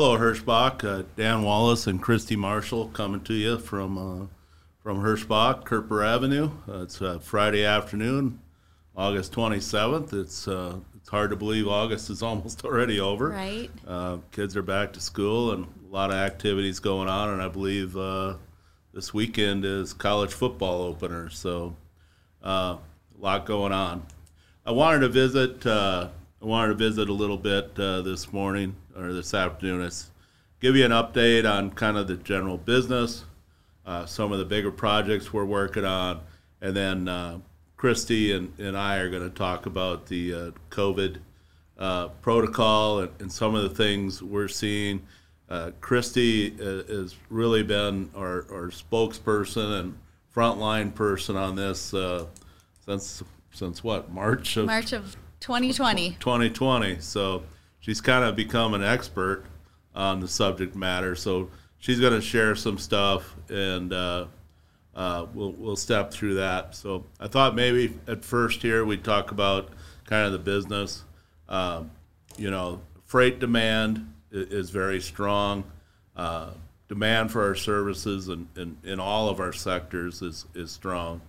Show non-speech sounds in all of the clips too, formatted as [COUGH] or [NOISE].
Hello, Hirschbach. Uh, Dan Wallace and Christy Marshall coming to you from uh, from Hirschbach, Kerper Avenue. Uh, it's uh, Friday afternoon, August 27th. It's uh, it's hard to believe August is [LAUGHS] almost already over. Right. Uh, kids are back to school and a lot of activities going on, and I believe uh, this weekend is college football opener. So uh, a lot going on. I wanted to visit. Uh, I wanted to visit a little bit uh, this morning or this afternoon. It's give you an update on kind of the general business, uh, some of the bigger projects we're working on, and then uh, Christy and, and I are going to talk about the uh, COVID uh, protocol and, and some of the things we're seeing. Uh, Christy uh, has really been our, our spokesperson and frontline person on this uh, since since what March of March of 2020. 2020. So she's kind of become an expert on the subject matter. So she's going to share some stuff, and uh, uh, we'll we'll step through that. So I thought maybe at first here we'd talk about kind of the business. Um, you know, freight demand is very strong. Uh, demand for our services and in, in all of our sectors is is strong.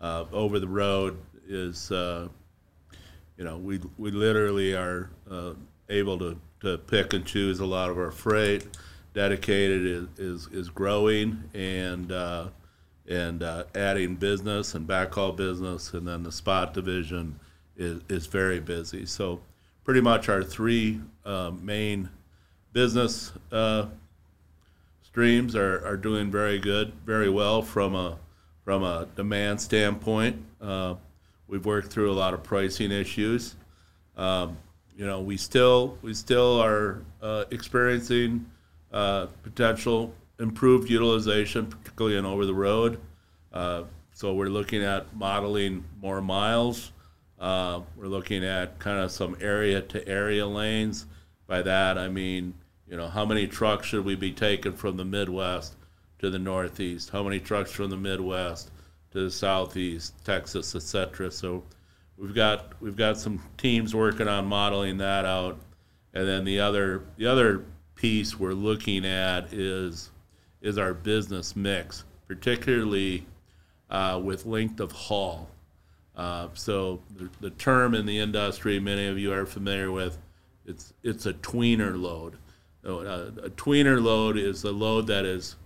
Uh, over the road is. Uh, you know, we we literally are uh, able to, to pick and choose a lot of our freight. Dedicated is is, is growing and uh, and uh, adding business and backhaul business, and then the spot division is is very busy. So pretty much our three uh, main business uh, streams are, are doing very good, very well from a from a demand standpoint. Uh, we've worked through a lot of pricing issues. Um, you know, we still we still are uh, experiencing uh, potential improved utilization, particularly in over the road. Uh, so we're looking at modeling more miles. Uh, we're looking at kind of some area to area lanes. By that I mean, you know, how many trucks should we be taking from the Midwest to the Northeast? How many trucks from the Midwest to the Southeast, Texas, etc. So we've got we've got some teams working on modeling that out, and then the other the other piece we're looking at is is our business mix, particularly uh, with length of haul. Uh, so the, the term in the industry, many of you are familiar with, it's it's a tweener load. So, uh, a tweener load is a load that is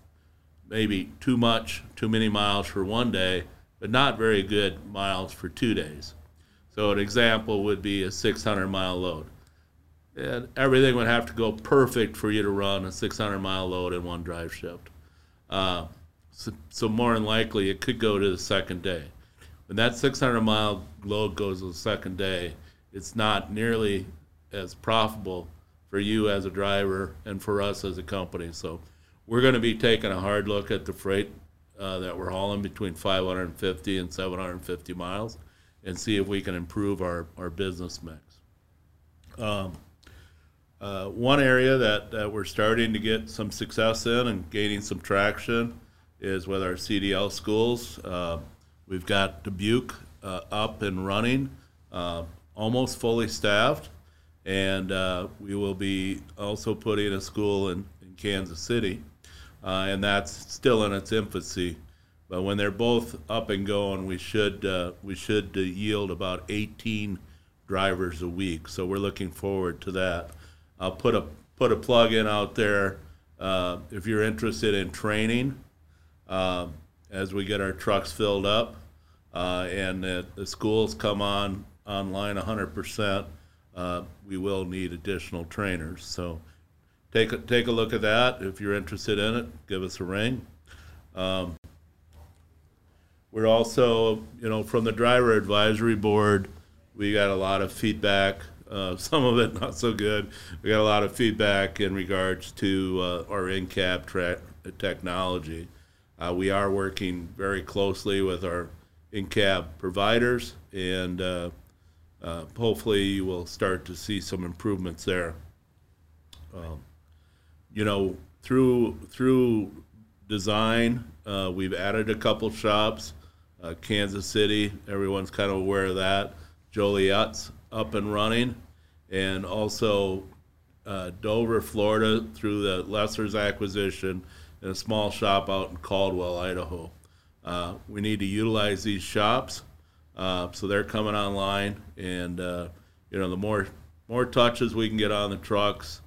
maybe too much, too many miles for one day, but not very good miles for two days. So an example would be a 600 mile load. And everything would have to go perfect for you to run a 600 mile load in one drive shift. Uh, so, so more than likely, it could go to the second day. When that 600 mile load goes to the second day, it's not nearly as profitable for you as a driver and for us as a company. So we're going to be taking a hard look at the freight uh, that we're hauling between 550 and 750 miles and see if we can improve our, our business mix. Um, uh, one area that, that we're starting to get some success in and gaining some traction is with our CDL schools. Uh, we've got Dubuque uh, up and running, uh, almost fully staffed, and uh, we will be also putting a school in, in Kansas City, uh, and that's still in its infancy. But when they're both up and going, we should uh, we should uh, yield about 18 drivers a week. So we're looking forward to that. I'll put a put a plug in out there uh, if you're interested in training uh, as we get our trucks filled up uh, and the, schools come on online 100%. Uh, we will need additional trainers. So take a, take a look at that. If you're interested in it, give us a ring. Um, we're also, you know, from the driver advisory board, we got a lot of feedback. Uh, [LAUGHS] some of it not so good. We got a lot of feedback in regards to uh, our in-cab tra- technology. Uh, we are working very closely with our in-cab providers, and uh, uh, hopefully you will start to see some improvements there. Um, you know, through through design, uh, we've added a couple shops. Uh, Kansas City, everyone's kind of aware of that. Joliet's up and running, and also uh, Dover, Florida, through the Lesser's acquisition, and a small shop out in Caldwell, Idaho. Uh, we need to utilize these shops, uh, so they're coming online, and uh, you know the more more touches we can get on the trucks,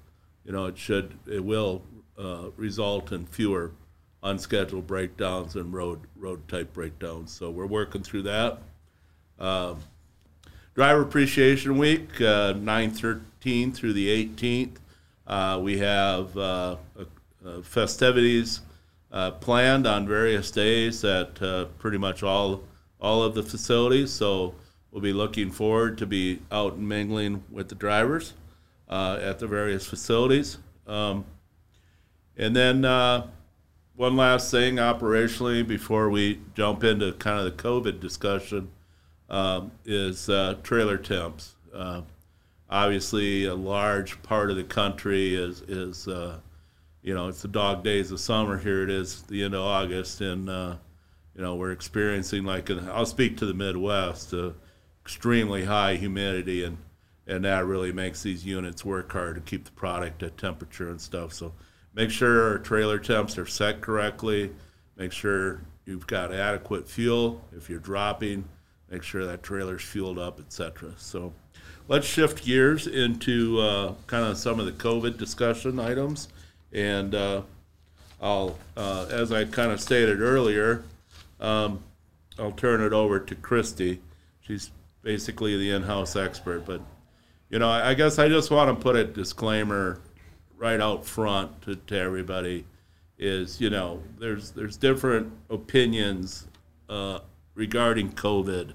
you know it should it will uh, result in fewer unscheduled breakdowns and road road type breakdowns. So we're working through that. Um, Driver Appreciation Week, uh, 9 13 through the 18th. Uh, we have uh, uh festivities uh, planned on various days at uh, pretty much all, all of the facilities. So we'll be looking forward to be out and mingling with the drivers at the various facilities. Um, and then one last thing operationally before we jump into kind of the COVID discussion um, is uh, trailer temps. Uh, obviously, a large part of the country is is uh, you know it's the dog days of summer. Here it is, the end of August, and uh, you know we're experiencing like an, I'll speak to the Midwest, uh, extremely high humidity, and and that really makes these units work hard to keep the product at temperature and stuff. So make sure our trailer temps are set correctly. Make sure you've got adequate fuel if you're dropping make sure that trailer's fueled up, etc. So let's shift gears into uh, kind of some of the COVID discussion items. And uh, I'll, uh, as I kind of stated earlier, um, I'll turn it over to Christy. She's basically the in-house expert. But you know, I guess I just want to put a disclaimer right out front to, to everybody. Is you know, there's there's different opinions uh, regarding COVID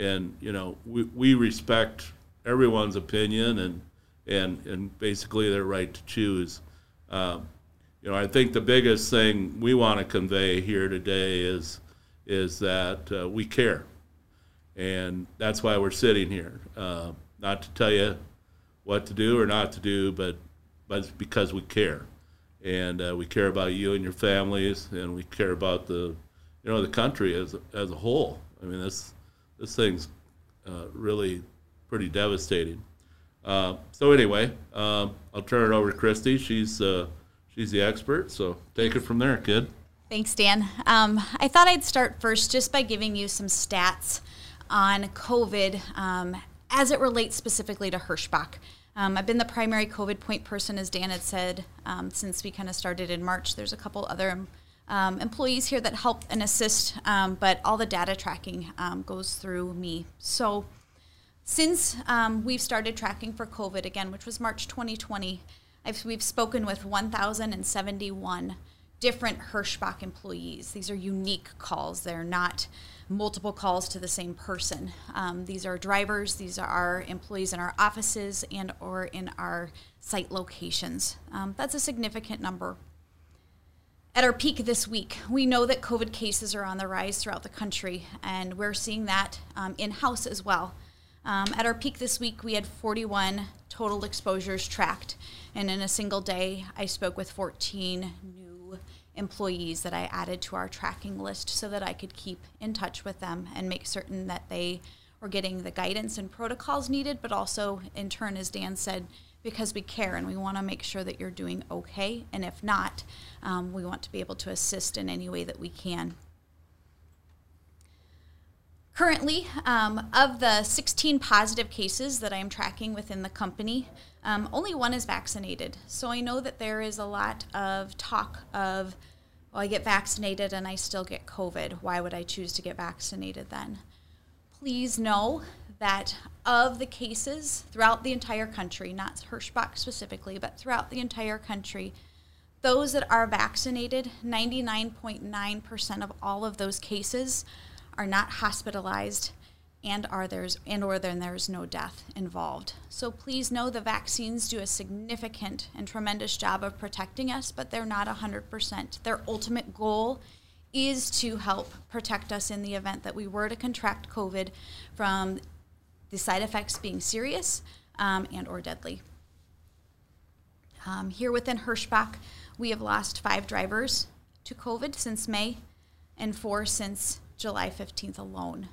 and you know we, we respect everyone's opinion and and and basically their right to choose. Um, you know, I think the biggest thing we want to convey here today is is that uh, we care, and that's why we're sitting here. Uh, not to tell you what to do or not to do, but but because we care, and uh, we care about you and your families, and we care about the you know the country as as a whole. I mean, this this thing's uh, really pretty devastating. Uh, so anyway, um, I'll turn it over to Christy. She's uh, she's the expert, so take it from there, kid. Thanks, Dan. Um, I thought I'd start first just by giving you some stats on COVID um, as it relates specifically to Hirschbach. Um, I've been the primary COVID point person, as Dan had said, um, since we kind of started in March. There's a couple other um, employees here that help and assist, um, but all the data tracking um, goes through me. So since um, we've started tracking for COVID again, which was March 2020, I've, we've spoken with 1,071 different Hirschbach employees. These are unique calls. They're not multiple calls to the same person. Um, these are drivers. These are our employees in our offices and or in our site locations. Um, that's a significant number at our peak this week, we know that COVID cases are on the rise throughout the country, and we're seeing that um, in house as well. Um, at our peak this week, we had 41 total exposures tracked, and in a single day, I spoke with 14 new employees that I added to our tracking list so that I could keep in touch with them and make certain that they were getting the guidance and protocols needed, but also, in turn, as Dan said, because we care and we want to make sure that you're doing okay. And if not, um, we want to be able to assist in any way that we can. Currently, um, of the 16 positive cases that I am tracking within the company, um, only one is vaccinated. So I know that there is a lot of talk of, well, I get vaccinated and I still get COVID. Why would I choose to get vaccinated then? Please know that of the cases throughout the entire country, not Hirschbach specifically, but throughout the entire country, those that are vaccinated, 99.9% of all of those cases are not hospitalized and are there's and or then there's no death involved. So please know the vaccines do a significant and tremendous job of protecting us, but they're not 100%. Their ultimate goal is to help protect us in the event that we were to contract COVID from the side effects being serious um, and or deadly. Um, here within Hirschbach, we have lost five drivers to COVID since May and four since July 15th alone.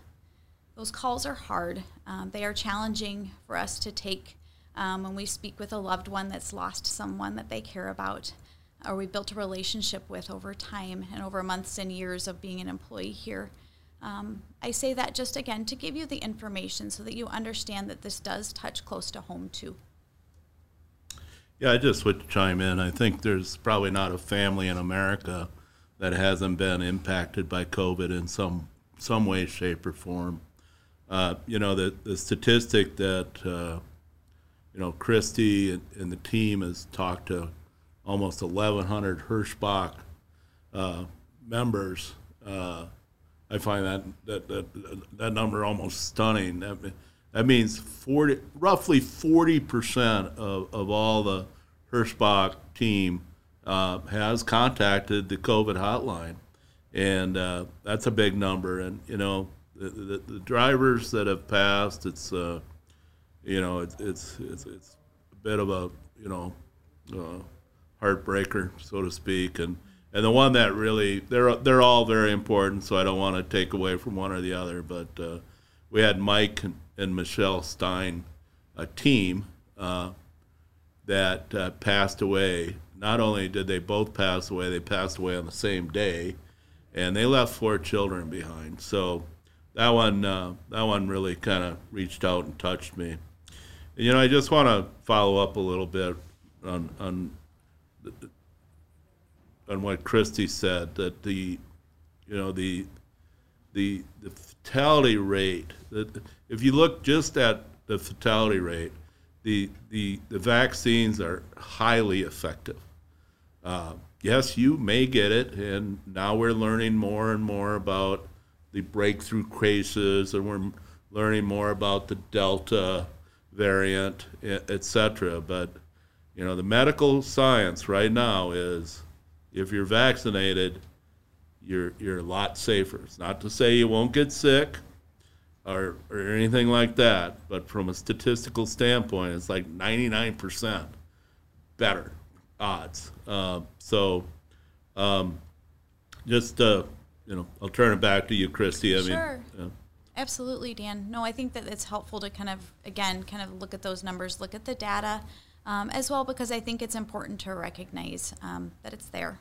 Those calls are hard. Um, they are challenging for us to take um, when we speak with a loved one that's lost someone that they care about or we built a relationship with over time and over months and years of being an employee here. Um, I say that just again to give you the information so that you understand that this does touch close to home too. Yeah, I just would chime in. I think there's probably not a family in America that hasn't been impacted by COVID in some some way, shape, or form. Uh, you know, the the statistic that uh, you know Christy and, and, the team has talked to almost 1,100 Hirschbach uh, members. Uh, I find that, that that that number almost stunning. That, that means 40, roughly 40% of, of all the Hirschbach team uh, has contacted the COVID hotline. And that's a big number. And, you know, the, the, the drivers that have passed, it's, uh, you know, it's, it's, it's, it's, a bit of a, you know, uh, heartbreaker, so to speak. And, and the one that really, they're, they're all very important, so I don't want to take away from one or the other. But uh, we had Mike and, and Michelle Stein, a team uh, that uh, passed away. Not only did they both pass away, they passed away on the same day, and they left four children behind. So that one, uh, that one really kind of reached out and touched me. You know, I just want to follow up a little bit on on on what Christy said that the, you know, the the the fatality rate. That if you look just at the fatality rate, the the the vaccines are highly effective. Uh, yes, you may get it, and now we're learning more and more about the breakthrough cases, and we're learning more about the Delta variant, etc. But you know, the medical science right now is if you're vaccinated, you're you're a lot safer. It's not to say you won't get sick or or anything like that, but from a statistical standpoint, it's like 99% better odds. Uh, so, um, just uh, you know, I'll turn it back to you, Christy. I sure. mean, Absolutely, Dan. No, I think that it's helpful to kind of, again, kind of look at those numbers, look at the data um, as well, because I think it's important to recognize um, that it's there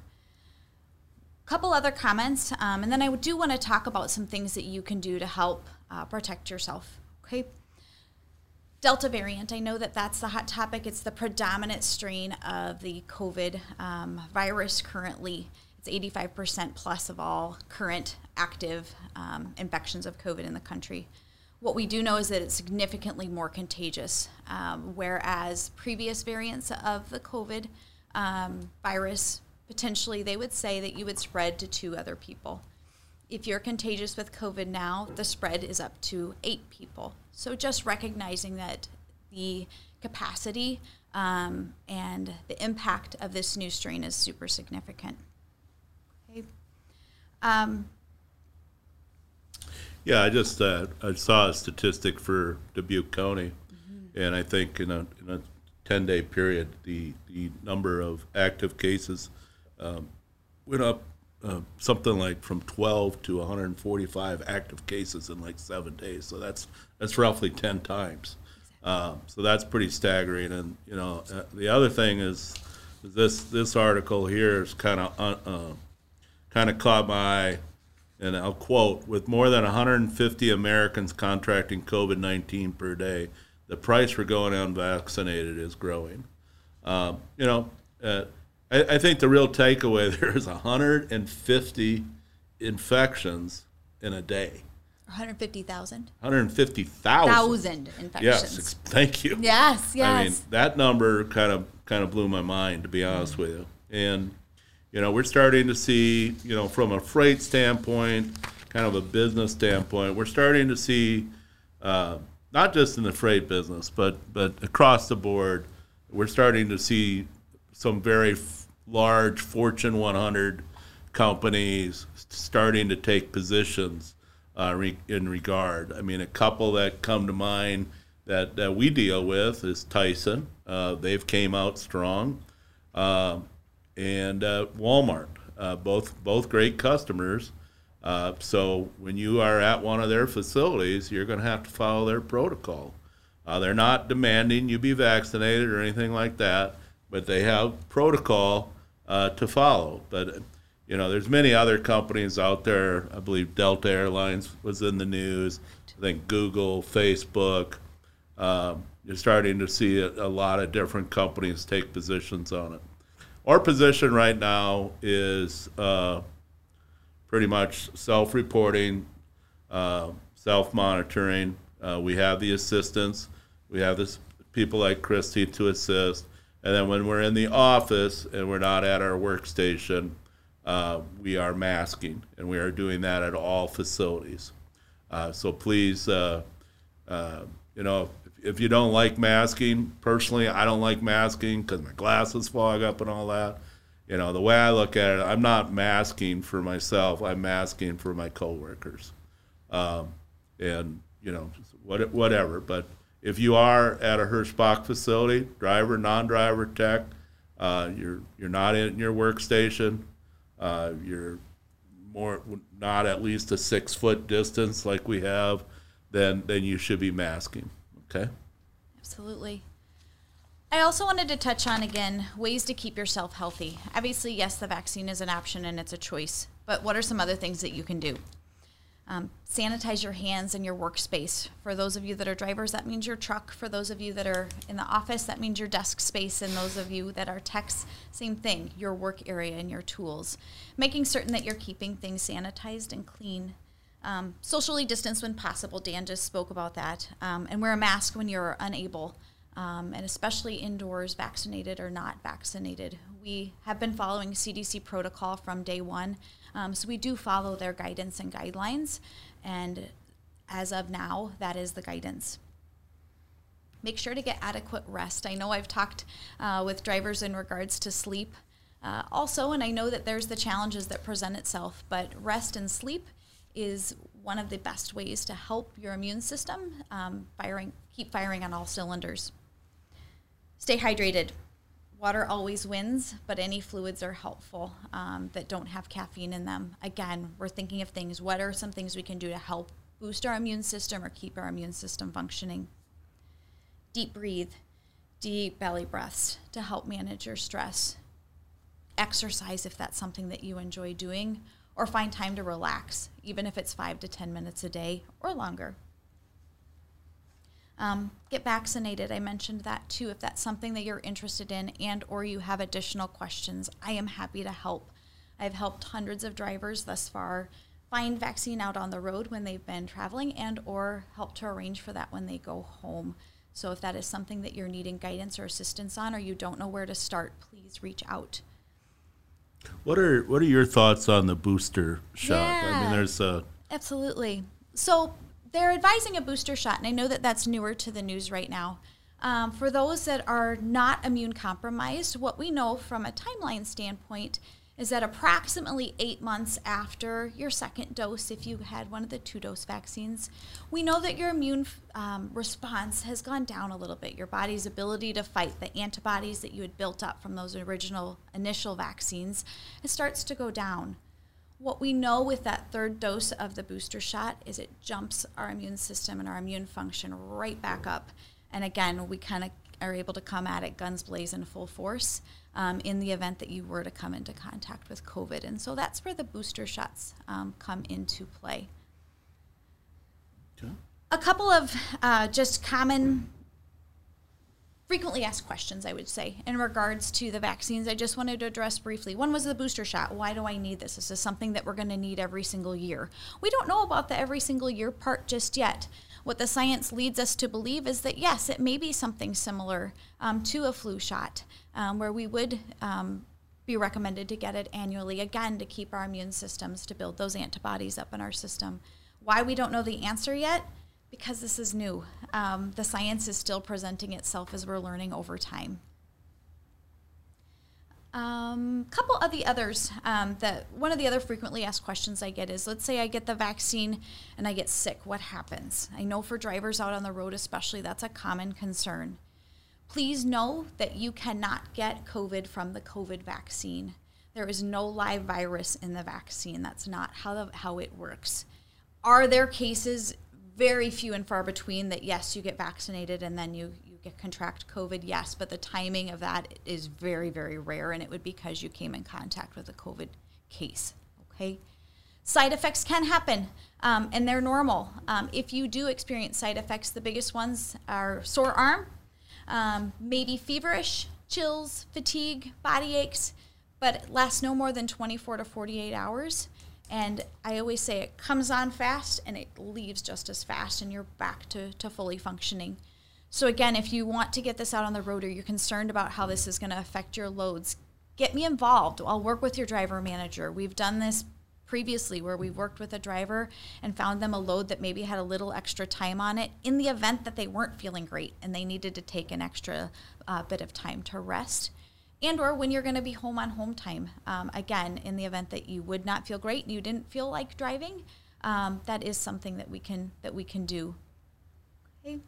couple other comments, um, and then I do want to talk about some things that you can do to help uh, protect yourself. Okay. Delta variant, I know that that's the hot topic. It's the predominant strain of the COVID um, virus currently. It's 85% plus of all current active um, infections of COVID in the country. What we do know is that it's significantly more contagious, um, whereas previous variants of the COVID um, virus potentially they would say that you would spread to two other people. If you're contagious with COVID now, the spread is up to eight people. So just recognizing that the capacity um, and the impact of this new strain is super significant. Um, yeah, I just uh, I saw a statistic for Dubuque County, mm-hmm. and I think in a, in a 10 day period, the, the number of active cases um, went up uh, something like from 12 to 145 active cases in like seven days. So that's that's roughly 10 times. Uh, so that's pretty staggering. And you know, uh, the other thing is, is this this article here is kind of uh, uh kind of caught my eye. And I'll quote: With more than 150 Americans contracting COVID-19 per day, the price for going unvaccinated is growing. Um, you know, uh, I, I think the real takeaway [LAUGHS] there is 150 infections in a day. 150,000. 150,000. Thousand infections. Yes, thank you. Yes, yes. I mean, that number kind of kind of blew my mind to be honest mm-hmm. with you. And you know, we're starting to see, you know, from a freight standpoint, kind of a business standpoint, we're starting to see uh, not just in the freight business, but but across the board, we're starting to see some very f- large Fortune 100 companies starting to take positions uh, re- in regard. I mean, a couple that come to mind that, that we deal with is Tyson. Uh, they've came out strong, uh, and uh, Walmart. Uh, both both great customers. Uh, so when you are at one of their facilities, you're going to have to follow their protocol. Uh, they're not demanding you be vaccinated or anything like that, but they have protocol uh, to follow. But you know, there's many other companies out there. I believe Delta Airlines was in the news. I think Google, Facebook. Um, you're starting to see a, a, lot of different companies take positions on it. Our position right now is uh, pretty much self-reporting, uh, self-monitoring. Uh, we have the assistants. We have this people like Christy to assist. And then when we're in the office and we're not at our workstation, uh, we are masking, and we are doing that at all facilities. Uh, so please, uh you know, if, you don't like masking, personally, I don't like masking because my glasses fog up and all that. You know, the way I look at it, I'm not masking for myself. I'm masking for my coworkers, um, and you know, what, whatever. But if you are at a Hirschbach facility, driver, non-driver, tech, uh, you're you're not in your workstation uh, you're more not at least a six foot distance like we have, then then you should be masking. Okay. Absolutely. I also wanted to touch on again ways to keep yourself healthy. Obviously, yes, the vaccine is an option and it's a choice, but what are some other things that you can do? Um, sanitize your hands and your workspace. For those of you that are drivers, that means your truck. For those of you that are in the office, that means your desk space. And those of you that are techs, same thing, your work area and your tools. Making certain that you're keeping things sanitized and clean. Um, socially distanced when possible. Dan just spoke about that. Um, and wear a mask when you're unable. Um, and especially indoors, vaccinated or not vaccinated. We have been following CDC protocol from day one. Um, so we do follow their guidance and guidelines, and as of now, that is the guidance. Make sure to get adequate rest. I know I've talked uh, with drivers in regards to sleep. Uh, also, and I know that there's the challenges that present itself, but rest and sleep is one of the best ways to help your immune system um, firing, keep firing on all cylinders. Stay hydrated water always wins, but any fluids are helpful um, that don't have caffeine in them. Again, we're thinking of things. What are some things we can do to help boost our immune system or keep our immune system functioning? Deep breathe, deep belly breaths to help manage your stress. Exercise if that's something that you enjoy doing, or find time to relax, even if it's five to 10 minutes a day or longer. Um, get vaccinated. I mentioned that too. If that's something that you're interested in and or you have additional questions, I am happy to help. I've helped hundreds of drivers thus far find vaccine out on the road when they've been traveling and or help to arrange for that when they go home. So if that is something that you're needing guidance or assistance on or you don't know where to start, please reach out. What are what are your thoughts on the booster shot? Yeah, I mean there's a Absolutely. So they're advising a booster shot, and I know that that's newer to the news right now. Um, for those that are not immune compromised, what we know from a timeline standpoint is that approximately eight months after your second dose, if you had one of the two dose vaccines, we know that your immune um, response has gone down a little bit. Your body's ability to fight the antibodies that you had built up from those original initial vaccines, it starts to go down. What we know with that third dose of the booster shot is it jumps our immune system and our immune function right back up. And again, we kind of are able to come at it guns blazing full force um, in the event that you were to come into contact with COVID. And so that's where the booster shots um, come into play. Okay. A couple of uh, just common frequently asked questions, I would say, in regards to the vaccines. I just wanted to address briefly. One was the booster shot. Why do I need this? This Is this something that we're going to need every single year? We don't know about the every single year part just yet. What the science leads us to believe is that yes, it may be something similar um, to a flu shot, um, where we would um, be recommended to get it annually, again, to keep our immune systems, to build those antibodies up in our system. Why we don't know the answer yet? because this is new. Um, the science is still presenting itself as we're learning over time. A um, couple of the others um, that one of the other frequently asked questions I get is let's say I get the vaccine and I get sick, what happens? I know for drivers out on the road, especially, that's a common concern. Please know that you cannot get COVID from the COVID vaccine. There is no live virus in the vaccine. That's not how, the, how it works. Are there cases very few and far between that yes you get vaccinated and then you, you get contract covid yes but the timing of that is very very rare and it would be because you came in contact with a covid case okay side effects can happen um, and they're normal um, if you do experience side effects the biggest ones are sore arm um, maybe feverish chills fatigue body aches but it lasts no more than 24 to 48 hours and I always say it comes on fast and it leaves just as fast, and you're back to, to fully functioning. So, again, if you want to get this out on the road or you're concerned about how this is going to affect your loads, get me involved. I'll work with your driver manager. We've done this previously where we worked with a driver and found them a load that maybe had a little extra time on it in the event that they weren't feeling great and they needed to take an extra uh, bit of time to rest. And or when you're going to be home on home time um, again in the event that you would not feel great and you didn't feel like driving um, that is something that we can that we can do. Okay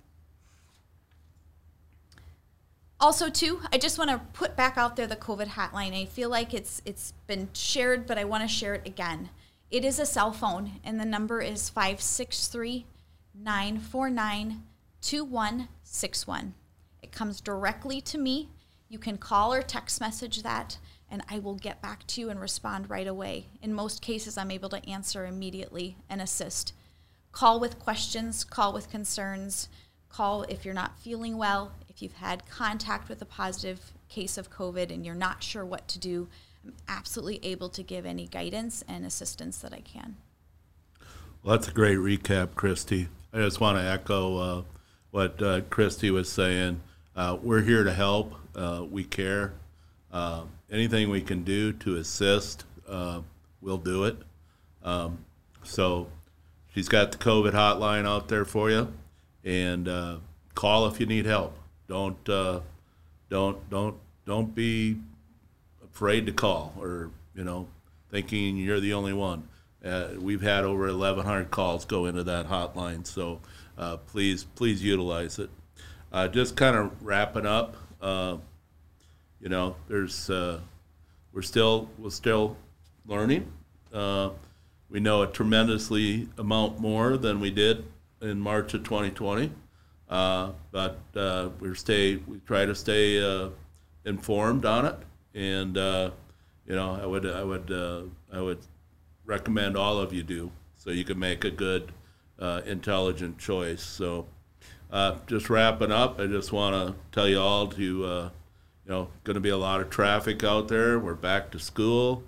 also too i just want to put back out there the covid hotline i feel like it's it's been shared but i want to share it again it is a cell phone and the number is 563 949 2161 it comes directly to me you can call or text message that, and I will get back to you and respond right away. In most cases, I'm able to answer immediately and assist. Call with questions, call with concerns, call if you're not feeling well, if you've had contact with a positive case of COVID and you're not sure what to do. I'm absolutely able to give any guidance and assistance that I can. Well, that's a great recap, Christy. I just want to echo uh, what uh, Christy was saying. Uh, we're here to help. Uh, we care. Uh, anything we can do to assist, uh, we'll do it. Um, so she's got the COVID hotline out there for you, and call if you need help. Don't uh, don't don't don't be afraid to call or you know thinking you're the only one. Uh, we've had over 1,100 calls go into that hotline, so please please utilize it. just kind of wrapping up. Uh, you know, there's uh, we're still we're still learning. Uh, we know a tremendously amount more than we did in March of 2020, uh, but uh, we stay we try to stay uh, informed on it, and uh, you know, I would I would I would recommend all of you do so you can make a good, intelligent choice. So. just wrapping up, I just want to tell you all to you know, going to be a lot of traffic out there. We're back to school,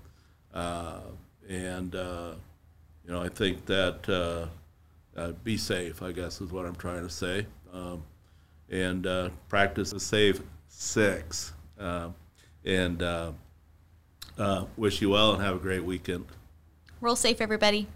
uh, and uh, you know, I think that uh, uh be safe. I guess is what I'm trying to say, um, and uh, practice a safe six. Uh, and wish you well and have a great weekend. Roll safe, everybody.